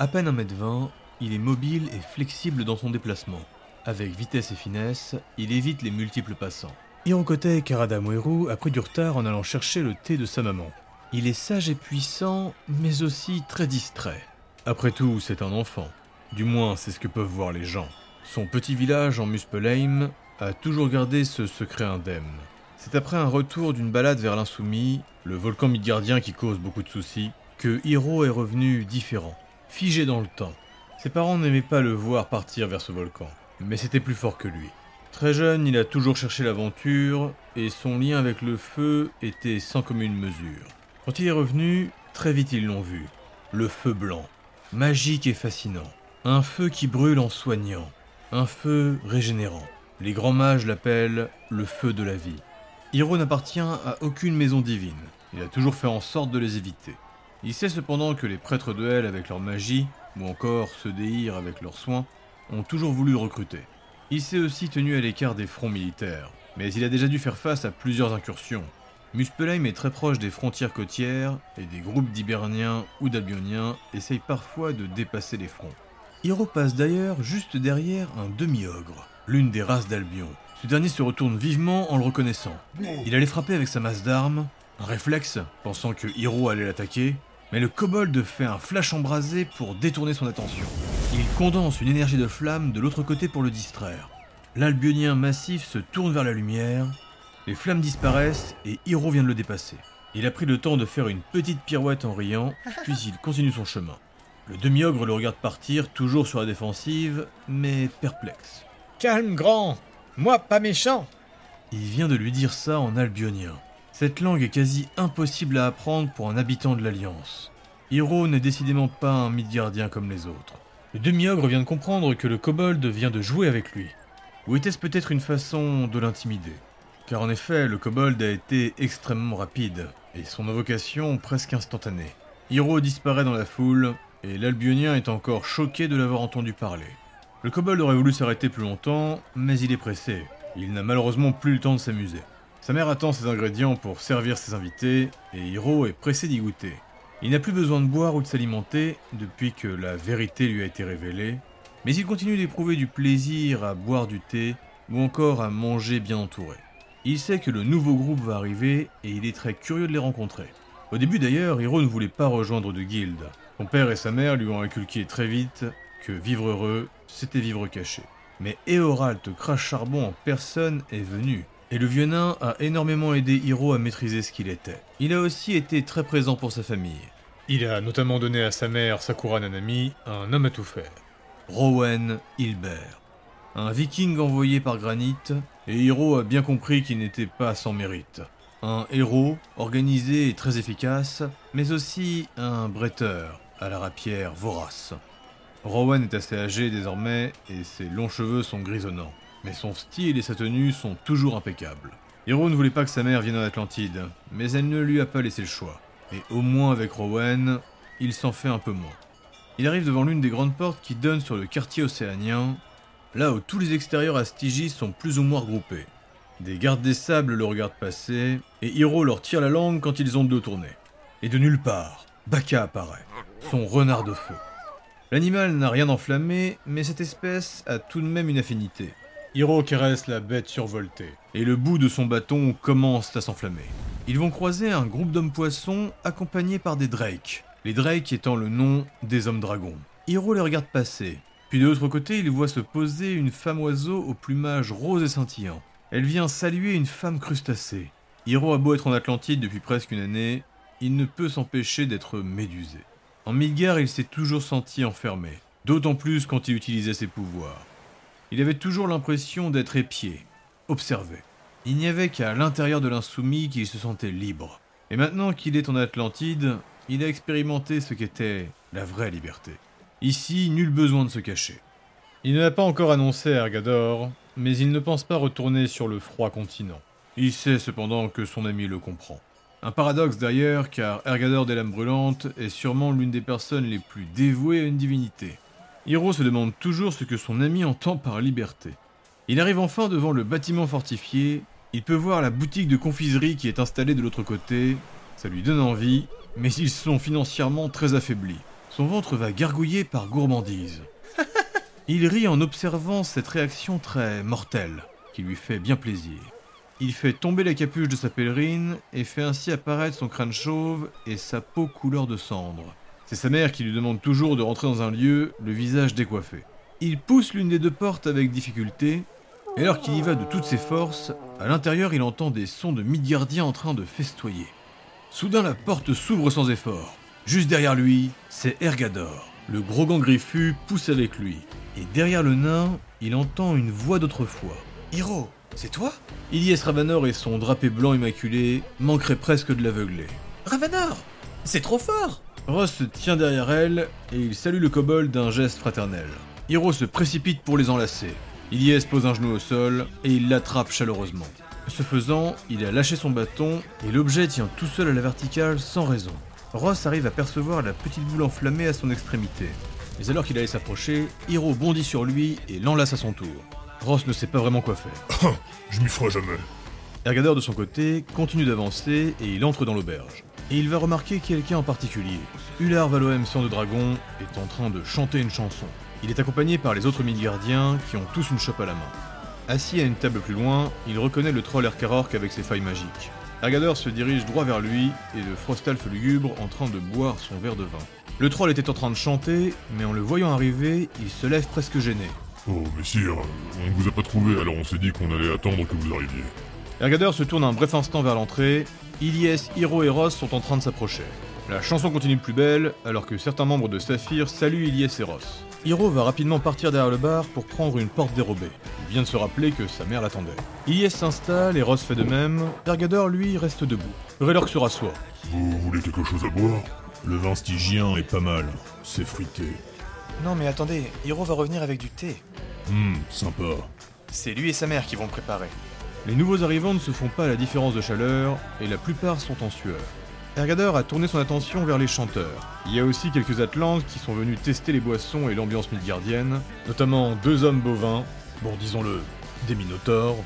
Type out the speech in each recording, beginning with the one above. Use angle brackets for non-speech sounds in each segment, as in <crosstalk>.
À peine 1m20, il est mobile et flexible dans son déplacement. Avec vitesse et finesse, il évite les multiples passants. Hirokote Karadamoeru a pris du retard en allant chercher le thé de sa maman. Il est sage et puissant, mais aussi très distrait. Après tout, c'est un enfant. Du moins, c'est ce que peuvent voir les gens. Son petit village en Muspelheim a toujours gardé ce secret indemne. C'est après un retour d'une balade vers l'insoumis, le volcan midgardien qui cause beaucoup de soucis, que Hiro est revenu différent, figé dans le temps. Ses parents n'aimaient pas le voir partir vers ce volcan, mais c'était plus fort que lui. Très jeune, il a toujours cherché l'aventure, et son lien avec le feu était sans commune mesure. Quand il est revenu, très vite ils l'ont vu. Le feu blanc, magique et fascinant. Un feu qui brûle en soignant, un feu régénérant. Les grands mages l'appellent le feu de la vie. Hiro n'appartient à aucune maison divine. Il a toujours fait en sorte de les éviter. Il sait cependant que les prêtres de Hell avec leur magie, ou encore ceux d'Eir avec leurs soins, ont toujours voulu recruter. Il s'est aussi tenu à l'écart des fronts militaires, mais il a déjà dû faire face à plusieurs incursions. Muspelheim est très proche des frontières côtières et des groupes d'Hiberniens ou d'Albioniens essayent parfois de dépasser les fronts. Hiro passe d'ailleurs juste derrière un demi-ogre, l'une des races d'Albion. Ce dernier se retourne vivement en le reconnaissant. Il allait frapper avec sa masse d'armes, un réflexe, pensant que Hiro allait l'attaquer, mais le kobold fait un flash embrasé pour détourner son attention. Il condense une énergie de flamme de l'autre côté pour le distraire. L'albionien massif se tourne vers la lumière, les flammes disparaissent et Hiro vient de le dépasser. Il a pris le temps de faire une petite pirouette en riant, <laughs> puis il continue son chemin. Le demi-ogre le regarde partir, toujours sur la défensive, mais perplexe. Calme, grand Moi, pas méchant Il vient de lui dire ça en albionien. Cette langue est quasi impossible à apprendre pour un habitant de l'Alliance. Hiro n'est décidément pas un Midgardien comme les autres. Le demi-ogre vient de comprendre que le kobold vient de jouer avec lui. Ou était-ce peut-être une façon de l'intimider? Car en effet, le kobold a été extrêmement rapide, et son invocation presque instantanée. Hiro disparaît dans la foule, et l'Albionien est encore choqué de l'avoir entendu parler. Le kobold aurait voulu s'arrêter plus longtemps, mais il est pressé. Il n'a malheureusement plus le temps de s'amuser. Sa mère attend ses ingrédients pour servir ses invités, et Hiro est pressé d'y goûter. Il n'a plus besoin de boire ou de s'alimenter depuis que la vérité lui a été révélée, mais il continue d'éprouver du plaisir à boire du thé ou encore à manger bien entouré. Il sait que le nouveau groupe va arriver et il est très curieux de les rencontrer. Au début d'ailleurs, Hiro ne voulait pas rejoindre de guilde. Son père et sa mère lui ont inculqué très vite que vivre heureux, c'était vivre caché. Mais Eoralt Crash Charbon en personne est venu et le vieux nain a énormément aidé Hiro à maîtriser ce qu'il était. Il a aussi été très présent pour sa famille. Il a notamment donné à sa mère Sakura Nanami un homme à tout faire. Rowan Hilbert. Un viking envoyé par Granit, et Hiro a bien compris qu'il n'était pas sans mérite. Un héros, organisé et très efficace, mais aussi un bretteur, à la rapière vorace. Rowan est assez âgé désormais, et ses longs cheveux sont grisonnants mais son style et sa tenue sont toujours impeccables. Hiro ne voulait pas que sa mère vienne en Atlantide, mais elle ne lui a pas laissé le choix. Et au moins avec Rowan, il s'en fait un peu moins. Il arrive devant l'une des grandes portes qui donnent sur le quartier océanien, là où tous les extérieurs à sont plus ou moins regroupés. Des gardes des sables le regardent passer, et Hiro leur tire la langue quand ils ont de le tourner. Et de nulle part, Baka apparaît, son renard de feu. L'animal n'a rien enflammé, mais cette espèce a tout de même une affinité. Hiro caresse la bête survoltée, et le bout de son bâton commence à s'enflammer. Ils vont croiser un groupe d'hommes poissons accompagnés par des drakes, les drakes étant le nom des hommes dragons. Hiro les regarde passer, puis de l'autre côté il voit se poser une femme oiseau au plumage rose et scintillant. Elle vient saluer une femme crustacée. Hiro a beau être en Atlantide depuis presque une année, il ne peut s'empêcher d'être médusé. En Midgard, il s'est toujours senti enfermé, d'autant plus quand il utilisait ses pouvoirs. Il avait toujours l'impression d'être épié, observé. Il n'y avait qu'à l'intérieur de l'insoumis qu'il se sentait libre. Et maintenant qu'il est en Atlantide, il a expérimenté ce qu'était la vraie liberté. Ici, nul besoin de se cacher. Il ne l'a pas encore annoncé à Ergador, mais il ne pense pas retourner sur le froid continent. Il sait cependant que son ami le comprend. Un paradoxe d'ailleurs, car Ergador des Lames Brûlantes est sûrement l'une des personnes les plus dévouées à une divinité. Hiro se demande toujours ce que son ami entend par liberté. Il arrive enfin devant le bâtiment fortifié, il peut voir la boutique de confiserie qui est installée de l'autre côté, ça lui donne envie, mais ils sont financièrement très affaiblis. Son ventre va gargouiller par gourmandise. <laughs> Il rit en observant cette réaction très mortelle, qui lui fait bien plaisir. Il fait tomber la capuche de sa pèlerine et fait ainsi apparaître son crâne chauve et sa peau couleur de cendre. C'est sa mère qui lui demande toujours de rentrer dans un lieu, le visage décoiffé. Il pousse l'une des deux portes avec difficulté, et alors qu'il y va de toutes ses forces, à l'intérieur il entend des sons de Midgardiens en train de festoyer. Soudain la porte s'ouvre sans effort. Juste derrière lui, c'est Ergador. Le gros gant griffu pousse avec lui. Et derrière le nain, il entend une voix d'autrefois. Hiro, c'est toi? Ilyes Ravanor et son drapé blanc immaculé manqueraient presque de l'aveugler. Ravanor C'est trop fort Ross tient derrière elle et il salue le kobold d'un geste fraternel. Hiro se précipite pour les enlacer. Ilyes pose un genou au sol et il l'attrape chaleureusement. Ce faisant, il a lâché son bâton et l'objet tient tout seul à la verticale sans raison. Ross arrive à percevoir la petite boule enflammée à son extrémité. Mais alors qu'il allait s'approcher, Hiro bondit sur lui et l'enlace à son tour. Ross ne sait pas vraiment quoi faire. <coughs> Je m'y ferai jamais. Ergador de son côté continue d'avancer et il entre dans l'auberge. Et il va remarquer quelqu'un en particulier. Ular Valoem Sang de Dragon est en train de chanter une chanson. Il est accompagné par les autres Midgardiens qui ont tous une chope à la main. Assis à une table plus loin, il reconnaît le troll Erkarork avec ses failles magiques. Ergador se dirige droit vers lui et le Frostalf lugubre en train de boire son verre de vin. Le troll était en train de chanter, mais en le voyant arriver, il se lève presque gêné. Oh, messire, on ne vous a pas trouvé, alors on s'est dit qu'on allait attendre que vous arriviez. Ergador se tourne un bref instant vers l'entrée. Ilyes, Hiro et Ross sont en train de s'approcher. La chanson continue de plus belle, alors que certains membres de Saphir saluent Ilyes et Ross. Hiro va rapidement partir derrière le bar pour prendre une porte dérobée. Il vient de se rappeler que sa mère l'attendait. Ilyes s'installe et Ross fait de même. Ergador, lui, reste debout. Raylork se rassoit. Vous voulez quelque chose à boire? Le vin stygien est pas mal. C'est fruité. Non mais attendez, Hiro va revenir avec du thé. Hum, sympa. C'est lui et sa mère qui vont le préparer. Les nouveaux arrivants ne se font pas la différence de chaleur, et la plupart sont en sueur. Ergador a tourné son attention vers les chanteurs. Il y a aussi quelques Atlantes qui sont venus tester les boissons et l'ambiance midgardienne, notamment deux hommes bovins, bon disons-le, des minotaures.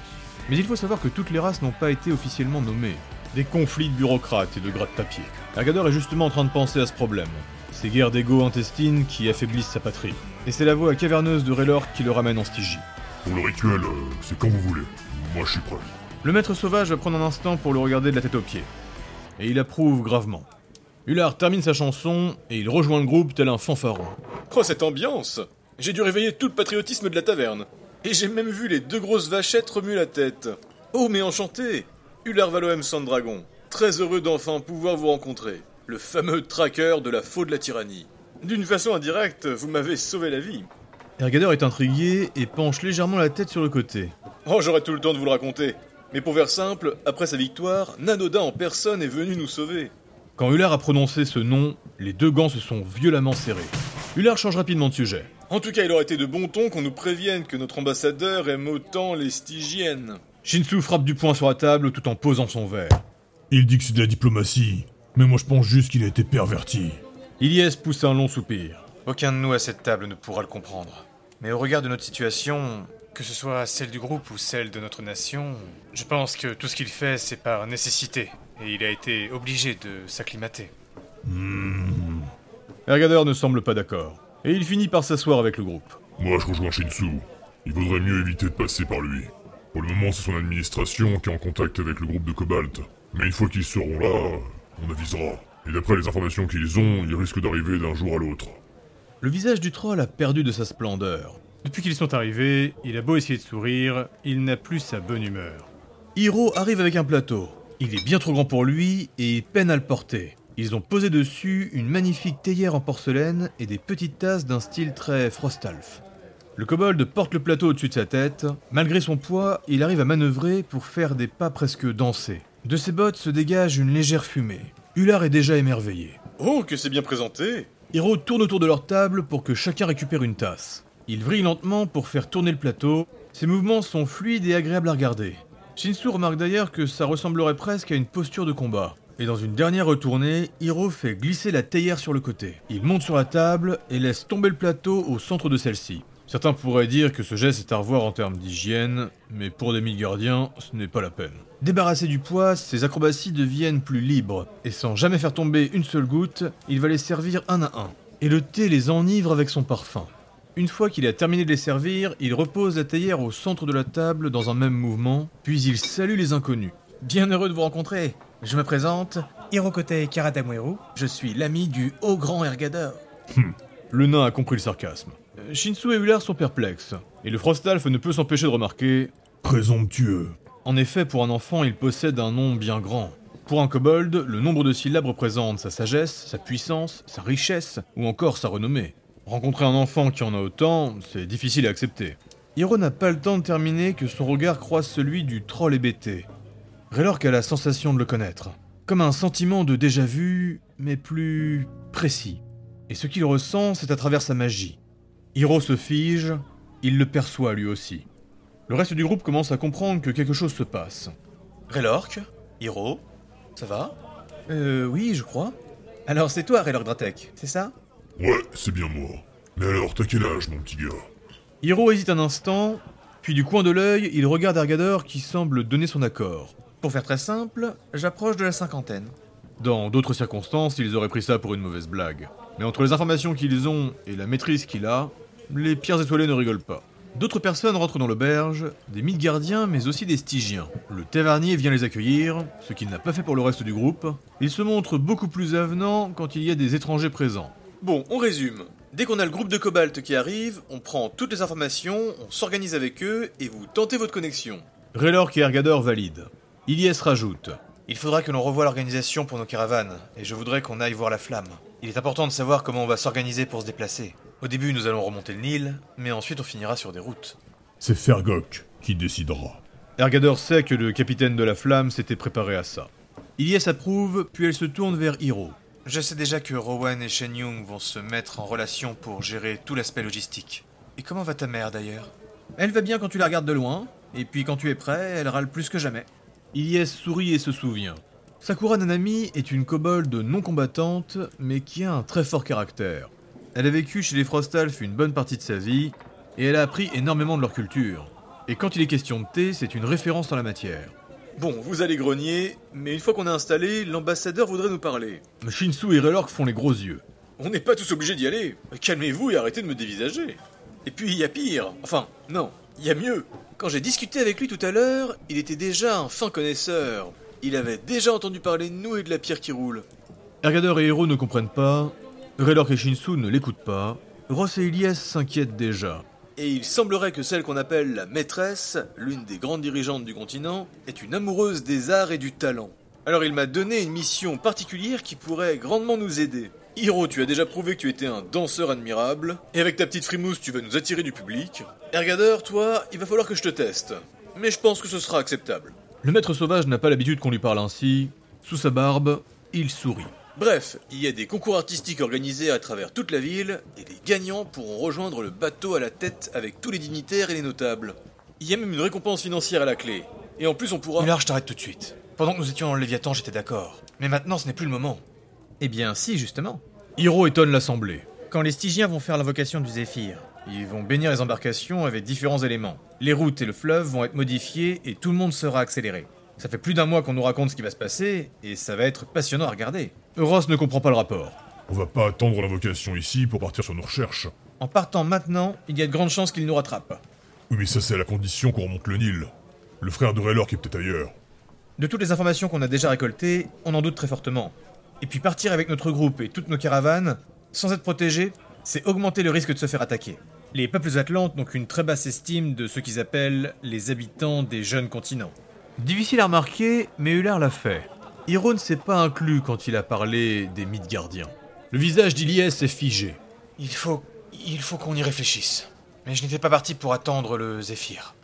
Mais il faut savoir que toutes les races n'ont pas été officiellement nommées. Des conflits de bureaucrates et de gratte-papier. Ergador est justement en train de penser à ce problème. Ces guerres d'ego intestines qui affaiblissent sa patrie. Et c'est la voix caverneuse de Raylor qui le ramène en Stygie. Pour le rituel, euh, c'est quand vous voulez. Moi, je suis prêt. Le maître sauvage va prendre un instant pour le regarder de la tête aux pieds. Et il approuve gravement. Ular termine sa chanson et il rejoint le groupe tel un fanfaron. Oh, cette ambiance J'ai dû réveiller tout le patriotisme de la taverne. Et j'ai même vu les deux grosses vachettes remuer la tête. Oh, mais enchanté Ular Valoem Sandragon. Très heureux d'enfin pouvoir vous rencontrer. Le fameux tracker de la faux de la tyrannie. D'une façon indirecte, vous m'avez sauvé la vie. Ergador est intrigué et penche légèrement la tête sur le côté. Oh, j'aurai tout le temps de vous le raconter. Mais pour faire simple, après sa victoire, Nanoda en personne est venu nous sauver. Quand Ular a prononcé ce nom, les deux gants se sont violemment serrés. Ular change rapidement de sujet. En tout cas, il aurait été de bon ton qu'on nous prévienne que notre ambassadeur aime autant les stygiennes. Shinsu frappe du poing sur la table tout en posant son verre. Il dit que c'est de la diplomatie, mais moi je pense juste qu'il a été perverti. Ilyes pousse un long soupir. Aucun de nous à cette table ne pourra le comprendre. Mais au regard de notre situation, que ce soit celle du groupe ou celle de notre nation, je pense que tout ce qu'il fait, c'est par nécessité. Et il a été obligé de s'acclimater. Ergador ne semble pas d'accord. Et il finit par s'asseoir avec le groupe. Moi, je rejoins Shinsu. Il vaudrait mieux éviter de passer par lui. Pour le moment, c'est son administration qui est en contact avec le groupe de Cobalt. Mais une fois qu'ils seront là, on avisera. Et d'après les informations qu'ils ont, ils risquent d'arriver d'un jour à l'autre. Le visage du troll a perdu de sa splendeur. Depuis qu'ils sont arrivés, il a beau essayer de sourire, il n'a plus sa bonne humeur. Hiro arrive avec un plateau. Il est bien trop grand pour lui et il peine à le porter. Ils ont posé dessus une magnifique théière en porcelaine et des petites tasses d'un style très Frostalf. Le kobold porte le plateau au-dessus de sa tête. Malgré son poids, il arrive à manœuvrer pour faire des pas presque dansés. De ses bottes se dégage une légère fumée. Ular est déjà émerveillé. Oh, que c'est bien présenté Hiro tourne autour de leur table pour que chacun récupère une tasse. Il vrille lentement pour faire tourner le plateau. Ses mouvements sont fluides et agréables à regarder. Shinsu remarque d'ailleurs que ça ressemblerait presque à une posture de combat. Et dans une dernière retournée, Hiro fait glisser la théière sur le côté. Il monte sur la table et laisse tomber le plateau au centre de celle-ci. Certains pourraient dire que ce geste est à revoir en termes d'hygiène, mais pour des Midgardiens, ce n'est pas la peine. Débarrassé du poids, ses acrobaties deviennent plus libres, et sans jamais faire tomber une seule goutte, il va les servir un à un. et le thé les enivre avec son parfum. Une fois qu'il a terminé de les servir, il repose la théière au centre de la table dans un même mouvement, puis il salue les inconnus. Bien heureux de vous rencontrer. Je me présente, Hirokote Karatamweru. Je suis l'ami du haut grand Ergador. Le nain a compris le sarcasme. Euh, Shinsu et Ular sont perplexes, et le Frostalf ne peut s'empêcher de remarquer Présomptueux. En effet, pour un enfant, il possède un nom bien grand. Pour un kobold, le nombre de syllabes représente sa sagesse, sa puissance, sa richesse, ou encore sa renommée. Rencontrer un enfant qui en a autant, c'est difficile à accepter. Hiro n'a pas le temps de terminer que son regard croise celui du troll hébété. Raylork a la sensation de le connaître. Comme un sentiment de déjà-vu, mais plus précis. Et ce qu'il ressent, c'est à travers sa magie. Hiro se fige, il le perçoit lui aussi. Le reste du groupe commence à comprendre que quelque chose se passe. Raylork Hiro Ça va? Euh, oui, je crois. Alors c'est toi, Raylork Dratek, c'est ça? Ouais, c'est bien moi. Mais alors, t'as quel âge, mon petit gars? Hiro hésite un instant, puis du coin de l'œil, il regarde Ergador qui semble donner son accord. Pour faire très simple, j'approche de la cinquantaine. Dans d'autres circonstances, ils auraient pris ça pour une mauvaise blague. Mais entre les informations qu'ils ont et la maîtrise qu'il a, les pierres étoilées ne rigolent pas. D'autres personnes rentrent dans l'auberge, des gardiens mais aussi des stygiens. Le tavernier vient les accueillir, ce qu'il n'a pas fait pour le reste du groupe. Il se montre beaucoup plus avenant quand il y a des étrangers présents. Bon, on résume. Dès qu'on a le groupe de Cobalt qui arrive, on prend toutes les informations, on s'organise avec eux et vous tentez votre connexion. Raylork et Ergador valident. Ilyes rajoute. Il faudra que l'on revoie l'organisation pour nos caravanes, et je voudrais qu'on aille voir la flamme. Il est important de savoir comment on va s'organiser pour se déplacer. Au début, nous allons remonter le Nil, mais ensuite on finira sur des routes. C'est Fergok qui décidera. Ergador sait que le capitaine de la flamme s'était préparé à ça. Ilyes approuve, puis elle se tourne vers Hiro. Je sais déjà que Rowan et Shen Yung vont se mettre en relation pour gérer tout l'aspect logistique. Et comment va ta mère d'ailleurs? Elle va bien quand tu la regardes de loin, et puis quand tu es prêt, elle râle plus que jamais. Ilyes sourit et se souvient. Sakura Nanami est une kobold non combattante, mais qui a un très fort caractère. Elle a vécu chez les Frostalf une bonne partie de sa vie, et elle a appris énormément de leur culture. Et quand il est question de thé, c'est une référence en la matière. Bon, vous allez grogner, mais une fois qu'on est installé, l'ambassadeur voudrait nous parler. Shinsu et Raylork font les gros yeux. On n'est pas tous obligés d'y aller. Calmez-vous et arrêtez de me dévisager. Et puis il y a pire. Enfin, non, il y a mieux. Quand j'ai discuté avec lui tout à l'heure, il était déjà un fin connaisseur. Il avait déjà entendu parler de nous et de la pierre qui roule. Ergador et Hero ne comprennent pas, Raylork et Shinsu ne l'écoutent pas, Ross et Ilyes s'inquiètent déjà. Et il semblerait que celle qu'on appelle la maîtresse, l'une des grandes dirigeantes du continent, est une amoureuse des arts et du talent. Alors il m'a donné une mission particulière qui pourrait grandement nous aider. Hiro, tu as déjà prouvé que tu étais un danseur admirable, et avec ta petite frimousse, tu vas nous attirer du public. Ergador, toi, il va falloir que je te teste. Mais je pense que ce sera acceptable. Le maître sauvage n'a pas l'habitude qu'on lui parle ainsi. Sous sa barbe, il sourit. Bref, il y a des concours artistiques organisés à travers toute la ville, et les gagnants pourront rejoindre le bateau à la tête avec tous les dignitaires et les notables. Il y a même une récompense financière à la clé. Et en plus, on pourra... Ular, je t'arrête tout de suite. Pendant que nous étions dans le Léviathan, j'étais d'accord. Mais maintenant, ce n'est plus le moment. Eh bien, si, justement. Hiro étonne l'assemblée. Quand les Stygiens vont faire l'invocation du Zéphyr, ils vont bénir les embarcations avec différents éléments. Les routes et le fleuve vont être modifiés et tout le monde sera accéléré. Ça fait plus d'un mois qu'on nous raconte ce qui va se passer, et ça va être passionnant à regarder. Ross ne comprend pas le rapport. On va pas attendre l'invocation ici pour partir sur nos recherches. En partant maintenant, il y a de grandes chances qu'ils nous rattrapent. Oui, mais ça c'est à la condition qu'on remonte le Nil. Le frère de Raylor qui est peut-être ailleurs. De toutes les informations qu'on a déjà récoltées, on en doute très fortement. Et puis partir avec notre groupe et toutes nos caravanes, sans être protégés, c'est augmenter le risque de se faire attaquer. Les peuples atlantes n'ont qu'une très basse estime de ce qu'ils appellent les habitants des jeunes continents. Difficile à remarquer, mais Ular l'a fait. Hiro ne s'est pas inclus quand il a parlé des mythes gardiens. Le visage d'Iliès est figé. Il faut... il faut qu'on y réfléchisse. Mais je n'étais pas parti pour attendre le Zéphyr.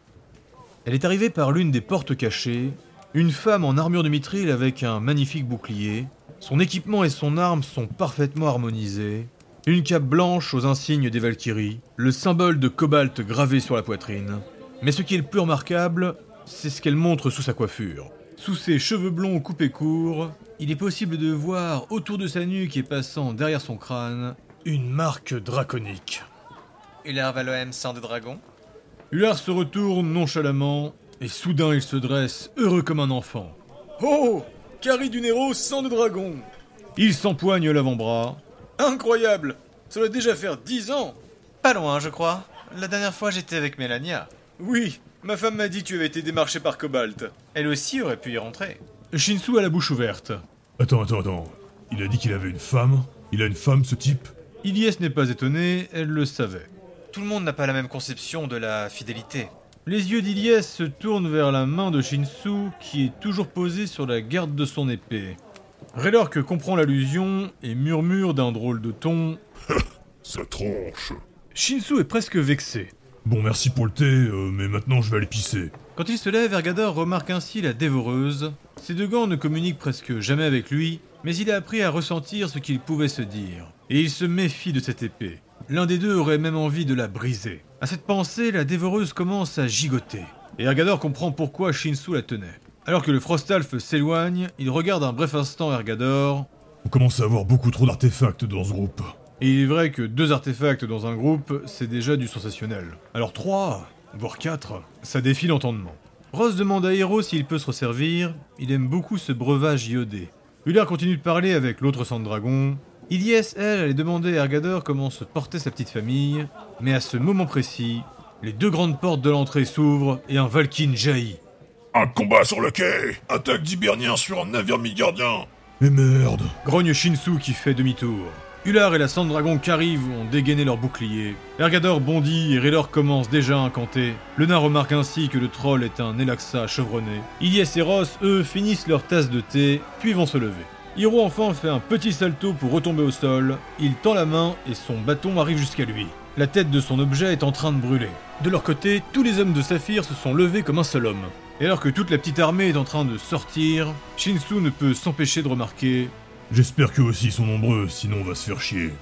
Elle est arrivée par l'une des portes cachées, une femme en armure de mithril avec un magnifique bouclier. Son équipement et son arme sont parfaitement harmonisés. Une cape blanche aux insignes des Valkyries, le symbole de cobalt gravé sur la poitrine. Mais ce qui est le plus remarquable, c'est ce qu'elle montre sous sa coiffure. Sous ses cheveux blonds coupés courts, il est possible de voir autour de sa nuque et passant derrière son crâne, une marque draconique. Ular Valoem, sang de dragon Ular se retourne nonchalamment, et soudain il se dresse, heureux comme un enfant. Oh Carrie du Nero, sang de dragon Il s'empoigne l'avant-bras, Incroyable Ça doit déjà faire dix ans Pas loin, je crois. La dernière fois, j'étais avec Mélania. Oui, ma femme m'a dit que tu avais été démarché par Cobalt. Elle aussi aurait pu y rentrer. Shinsu a la bouche ouverte. Attends, attends, attends. Il a dit qu'il avait une femme Il a une femme, ce type Ilyes n'est pas étonnée, elle le savait. Tout le monde n'a pas la même conception de la fidélité. Les yeux d'Ilyes se tournent vers la main de Shinsu, qui est toujours posée sur la garde de son épée. Raylork comprend l'allusion et murmure d'un drôle de ton. <laughs> Ça tranche. Shinsu est presque vexé. Bon, merci pour le thé, euh, mais maintenant je vais aller pisser. Quand il se lève, Ergador remarque ainsi la dévoreuse. Ses deux gants ne communiquent presque jamais avec lui, mais il a appris à ressentir ce qu'il pouvait se dire. Et il se méfie de cette épée. L'un des deux aurait même envie de la briser. À cette pensée, la dévoreuse commence à gigoter. Et Ergador comprend pourquoi Shinsu la tenait. Alors que le Frostalf s'éloigne, il regarde un bref instant Ergador, On commence à avoir beaucoup trop d'artefacts dans ce groupe. Et il est vrai que deux artefacts dans un groupe, c'est déjà du sensationnel. Alors trois, voire quatre, ça défie l'entendement. Ross demande à Hero s'il peut se resservir, il aime beaucoup ce breuvage iodé. Uller continue de parler avec l'autre sang de dragon. Ilyes, elle, allait demander à Ergador comment se portait sa petite famille, mais à ce moment précis, les deux grandes portes de l'entrée s'ouvrent et un Valkyne jaillit. Un combat sur le quai Attaque d'Hiberniens sur un navire midgardien Mais merde Grogne Shinsu qui fait demi-tour. Ular et la Sand Dragon qui arrivent ont dégainé leurs boucliers. Ergador bondit et Raylor commence déjà à incanter. Le nain remarque ainsi que le troll est un Elaxa chevronné. Ilyes et Ross, eux, finissent leur tasse de thé, puis vont se lever. Hiro enfin fait un petit salto pour retomber au sol. Il tend la main et son bâton arrive jusqu'à lui. La tête de son objet est en train de brûler. De leur côté, tous les hommes de Saphir se sont levés comme un seul homme. Et alors que toute la petite armée est en train de sortir, Shinsu ne peut s'empêcher de remarquer J'espère qu'eux aussi sont nombreux, sinon on va se faire chier.